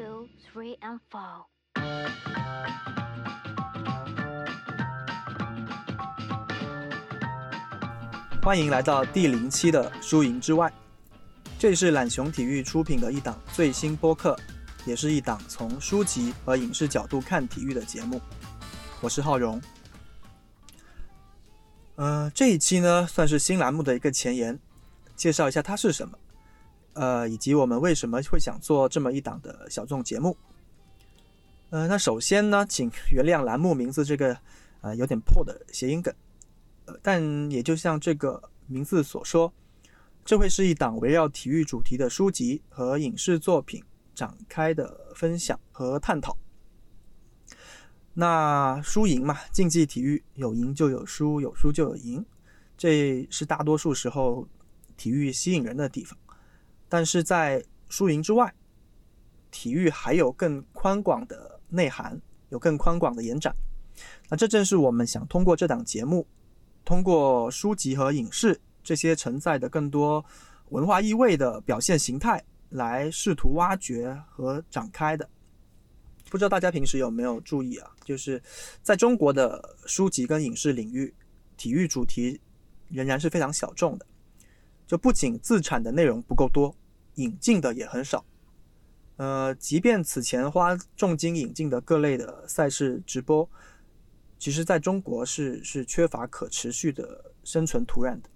two, three, and four. 欢迎来到第零期的《输赢之外》，这里是懒熊体育出品的一档最新播客，也是一档从书籍和影视角度看体育的节目。我是浩荣。呃，这一期呢，算是新栏目的一个前言，介绍一下它是什么，呃，以及我们为什么会想做这么一档的小众节目。呃，那首先呢，请原谅栏目名字这个呃有点破的谐音梗。呃但也就像这个名字所说，这会是一档围绕体育主题的书籍和影视作品展开的分享和探讨。那输赢嘛，竞技体育有赢就有输，有输就有赢，这是大多数时候体育吸引人的地方。但是在输赢之外，体育还有更宽广的内涵，有更宽广的延展。那这正是我们想通过这档节目。通过书籍和影视这些承载的更多文化意味的表现形态来试图挖掘和展开的，不知道大家平时有没有注意啊？就是在中国的书籍跟影视领域，体育主题仍然是非常小众的。就不仅自产的内容不够多，引进的也很少。呃，即便此前花重金引进的各类的赛事直播。其实，在中国是是缺乏可持续的生存土壤的，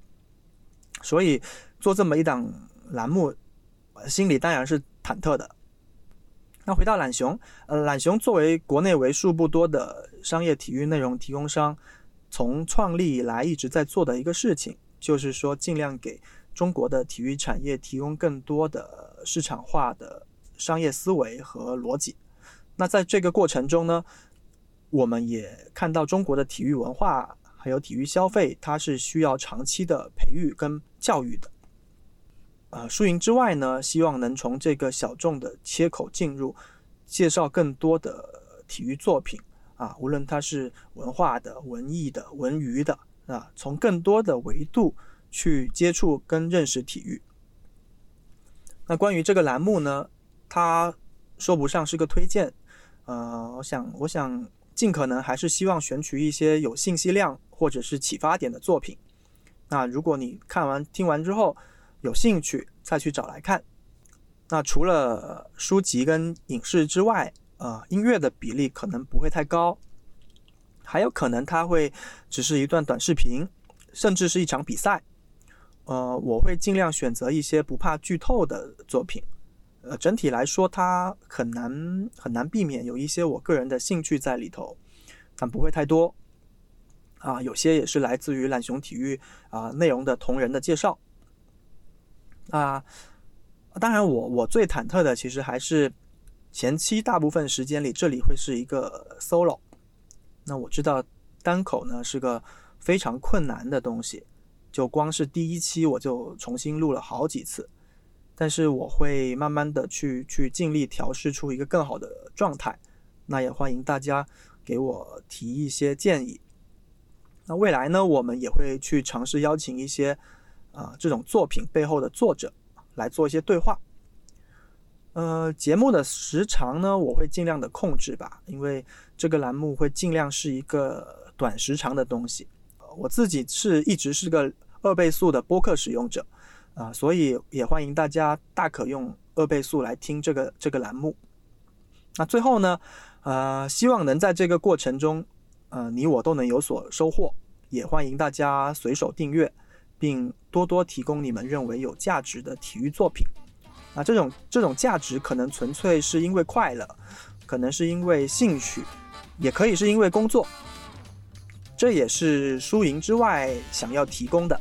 所以做这么一档栏目，心里当然是忐忑的。那回到懒熊，呃，懒熊作为国内为数不多的商业体育内容提供商，从创立以来一直在做的一个事情，就是说尽量给中国的体育产业提供更多的市场化的商业思维和逻辑。那在这个过程中呢？我们也看到中国的体育文化还有体育消费，它是需要长期的培育跟教育的。呃，输赢之外呢，希望能从这个小众的切口进入，介绍更多的体育作品啊，无论它是文化的、文艺的、文娱的啊，从更多的维度去接触跟认识体育。那关于这个栏目呢，它说不上是个推荐，呃，我想，我想。尽可能还是希望选取一些有信息量或者是启发点的作品。那如果你看完听完之后有兴趣，再去找来看。那除了书籍跟影视之外，呃，音乐的比例可能不会太高，还有可能它会只是一段短视频，甚至是一场比赛。呃，我会尽量选择一些不怕剧透的作品。呃，整体来说，它很难很难避免有一些我个人的兴趣在里头，但不会太多。啊，有些也是来自于懒熊体育啊内容的同人的介绍。啊，当然，我我最忐忑的其实还是前期大部分时间里，这里会是一个 solo。那我知道单口呢是个非常困难的东西，就光是第一期我就重新录了好几次。但是我会慢慢的去去尽力调试出一个更好的状态，那也欢迎大家给我提一些建议。那未来呢，我们也会去尝试邀请一些啊这种作品背后的作者来做一些对话。呃，节目的时长呢，我会尽量的控制吧，因为这个栏目会尽量是一个短时长的东西。我自己是一直是个二倍速的播客使用者。啊，所以也欢迎大家大可用二倍速来听这个这个栏目。那最后呢，呃，希望能在这个过程中，呃，你我都能有所收获。也欢迎大家随手订阅，并多多提供你们认为有价值的体育作品。啊，这种这种价值可能纯粹是因为快乐，可能是因为兴趣，也可以是因为工作。这也是输赢之外想要提供的。